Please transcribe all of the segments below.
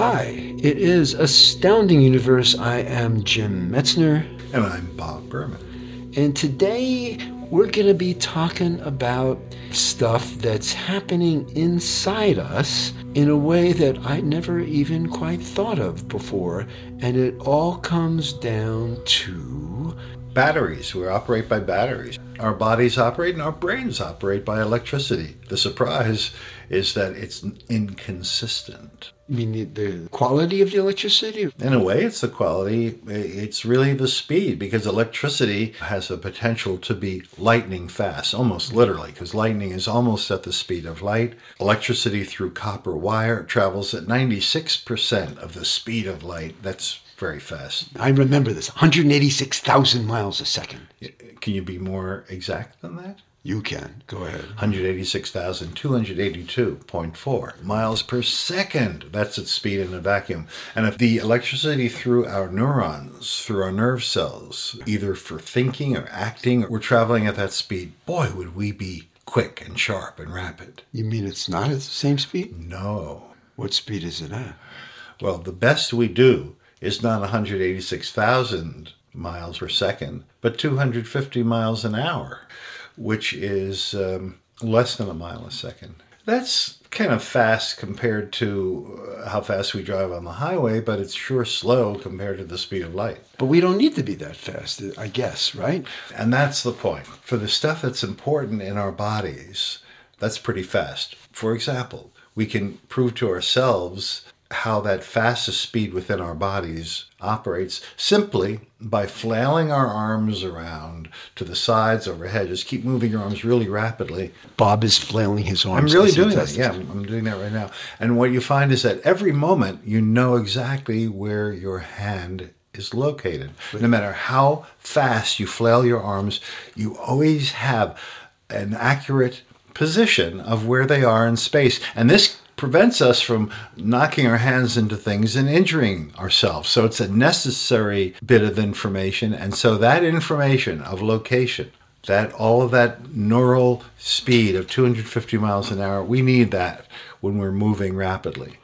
Hi, it is Astounding Universe. I am Jim Metzner. And I'm Bob Berman. And today we're going to be talking about stuff that's happening inside us in a way that I never even quite thought of before. And it all comes down to batteries. We operate by batteries. Our bodies operate and our brains operate by electricity. The surprise is that it's inconsistent. I mean, the quality of the electricity? In a way, it's the quality. It's really the speed because electricity has the potential to be lightning fast, almost literally, because lightning is almost at the speed of light. Electricity through copper wire travels at 96% of the speed of light. That's very fast. I remember this 186,000 miles a second. Can you be more exact than that? You can. Go ahead. 186,282.4 miles per second. That's its speed in a vacuum. And if the electricity through our neurons, through our nerve cells, either for thinking or acting, we're traveling at that speed, boy, would we be quick and sharp and rapid. You mean it's not at the same speed? No. What speed is it at? Well, the best we do is not 186,000 miles per second, but 250 miles an hour, which is um, less than a mile a second. That's kind of fast compared to uh, how fast we drive on the highway, but it's sure slow compared to the speed of light. But we don't need to be that fast, I guess, right? And that's the point. For the stuff that's important in our bodies, that's pretty fast. For example, we can prove to ourselves how that fastest speed within our bodies operates simply by flailing our arms around to the sides overhead. Just keep moving your arms really rapidly. Bob is flailing his arms. I'm really doing that. Yeah, I'm doing that right now. And what you find is that every moment you know exactly where your hand is located. No matter how fast you flail your arms, you always have an accurate position of where they are in space. And this prevents us from knocking our hands into things and injuring ourselves. So it's a necessary bit of information. And so that information of location, that all of that neural speed of 250 miles an hour, we need that when we're moving rapidly.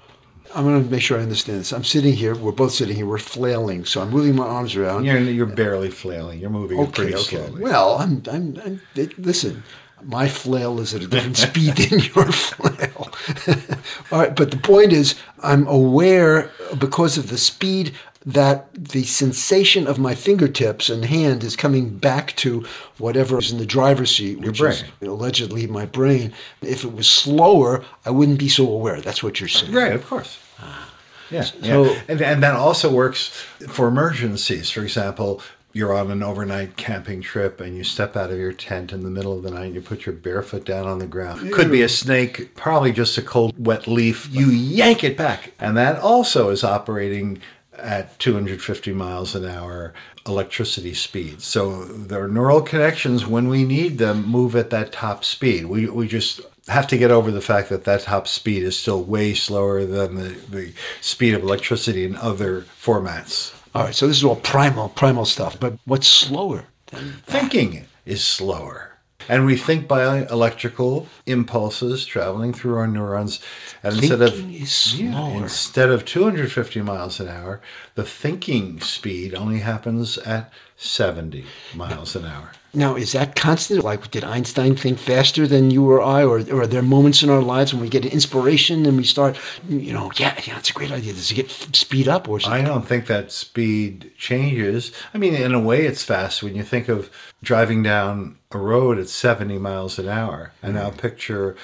I'm going to make sure I understand this. I'm sitting here. We're both sitting here. We're flailing. So I'm moving my arms around. You're, you're barely flailing. You're moving okay, pretty okay. slowly. Well, I'm, I'm, I'm, listen, my flail is at a different speed than your flail. All right, but the point is, I'm aware because of the speed that the sensation of my fingertips and hand is coming back to whatever is in the driver's seat, which is allegedly my brain. If it was slower, I wouldn't be so aware. That's what you're saying. Right, of course. Ah. Yeah, so, yeah. And, and that also works for emergencies. For example, you're on an overnight camping trip and you step out of your tent in the middle of the night and you put your barefoot down on the ground. Could be a snake, probably just a cold, wet leaf. You yank it back. And that also is operating at 250 miles an hour electricity speed. So their neural connections, when we need them, move at that top speed. We, we just have to get over the fact that that top speed is still way slower than the, the speed of electricity in other formats. All right, so this is all primal, primal stuff. But what's slower? Thinking is slower. And we think by electrical impulses traveling through our neurons. And thinking instead of is slower. Yeah, instead of 250 miles an hour, the thinking speed only happens at 70 miles an hour. Now, is that constant? Like, did Einstein think faster than you or I? Or, or are there moments in our lives when we get inspiration and we start, you know, yeah, yeah, it's a great idea. Does it get speed up? Or something? I don't think that speed changes. I mean, in a way, it's fast when you think of driving down a road at 70 miles an hour. And now picture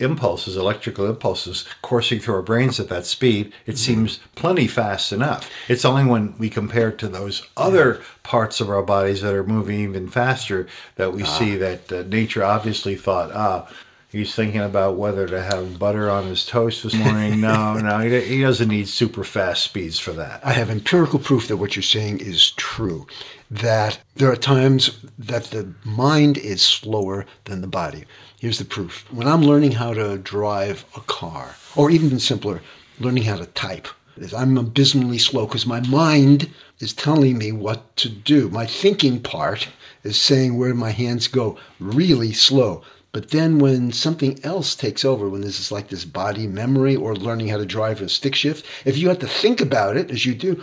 impulses, electrical impulses, coursing through our brains at that speed, it mm-hmm. seems plenty fast enough. It's only when we compare it to those other parts of our bodies that are moving even faster that we ah. see that uh, nature obviously thought, ah, He's thinking about whether to have butter on his toast this morning. No, no, he, he doesn't need super fast speeds for that. I have empirical proof that what you're saying is true. That there are times that the mind is slower than the body. Here's the proof. When I'm learning how to drive a car, or even simpler, learning how to type, I'm abysmally slow because my mind is telling me what to do. My thinking part is saying where my hands go really slow. But then when something else takes over, when this is like this body memory or learning how to drive a stick shift, if you have to think about it as you do,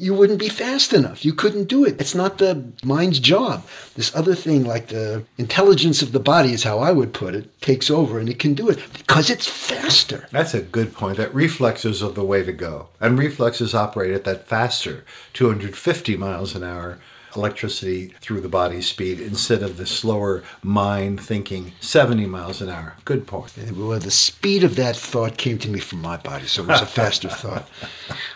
you wouldn't be fast enough. You couldn't do it. It's not the mind's job. This other thing, like the intelligence of the body, is how I would put it, takes over and it can do it because it's faster. That's a good point. That reflexes are the way to go. And reflexes operate at that faster, 250 miles an hour electricity through the body speed instead of the slower mind thinking 70 miles an hour. Good point. Uh, well, the speed of that thought came to me from my body, so it was a faster thought.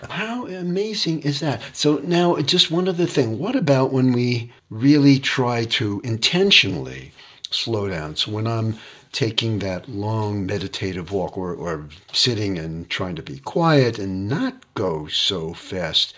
How amazing is that? So now, just one other thing. What about when we really try to intentionally slow down? So when I'm taking that long meditative walk or, or sitting and trying to be quiet and not go so fast,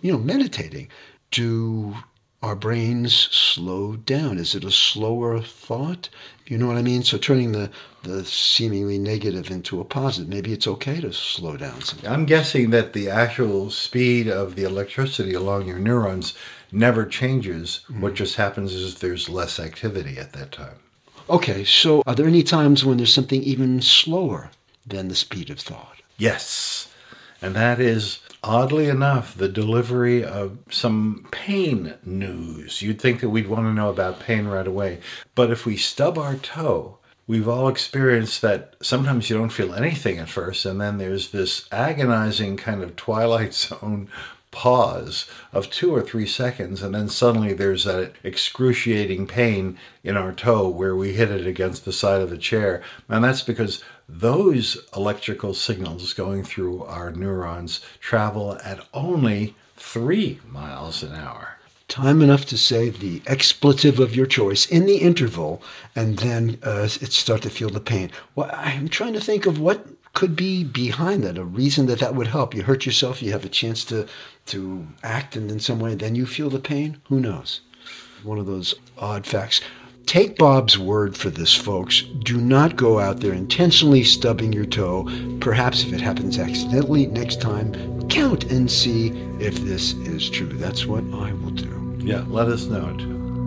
you know, meditating, do our brains slow down? Is it a slower thought? You know what I mean? So turning the, the seemingly negative into a positive, maybe it's okay to slow down. Sometimes. I'm guessing that the actual speed of the electricity along your neurons never changes. Mm-hmm. What just happens is there's less activity at that time. Okay, so are there any times when there's something even slower than the speed of thought? Yes, and that is oddly enough, the delivery of some pain news. You'd think that we'd want to know about pain right away. But if we stub our toe, we've all experienced that sometimes you don't feel anything at first, and then there's this agonizing kind of twilight zone pause of two or three seconds, and then suddenly there's that excruciating pain in our toe where we hit it against the side of the chair. And that's because those electrical signals going through our neurons travel at only three miles an hour. Time enough to say the expletive of your choice in the interval, and then uh, it start to feel the pain. Well, I'm trying to think of what could be behind that, a reason that that would help. You hurt yourself, you have a chance to to act, and in some way, then you feel the pain. Who knows? One of those odd facts. Take Bob's word for this, folks. Do not go out there intentionally stubbing your toe. Perhaps if it happens accidentally next time, count and see if this is true. That's what I will do. Yeah, let us know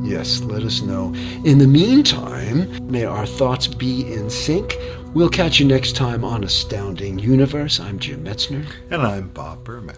Yes, let us know. In the meantime, may our thoughts be in sync. We'll catch you next time on Astounding Universe. I'm Jim Metzner. And I'm Bob Berman.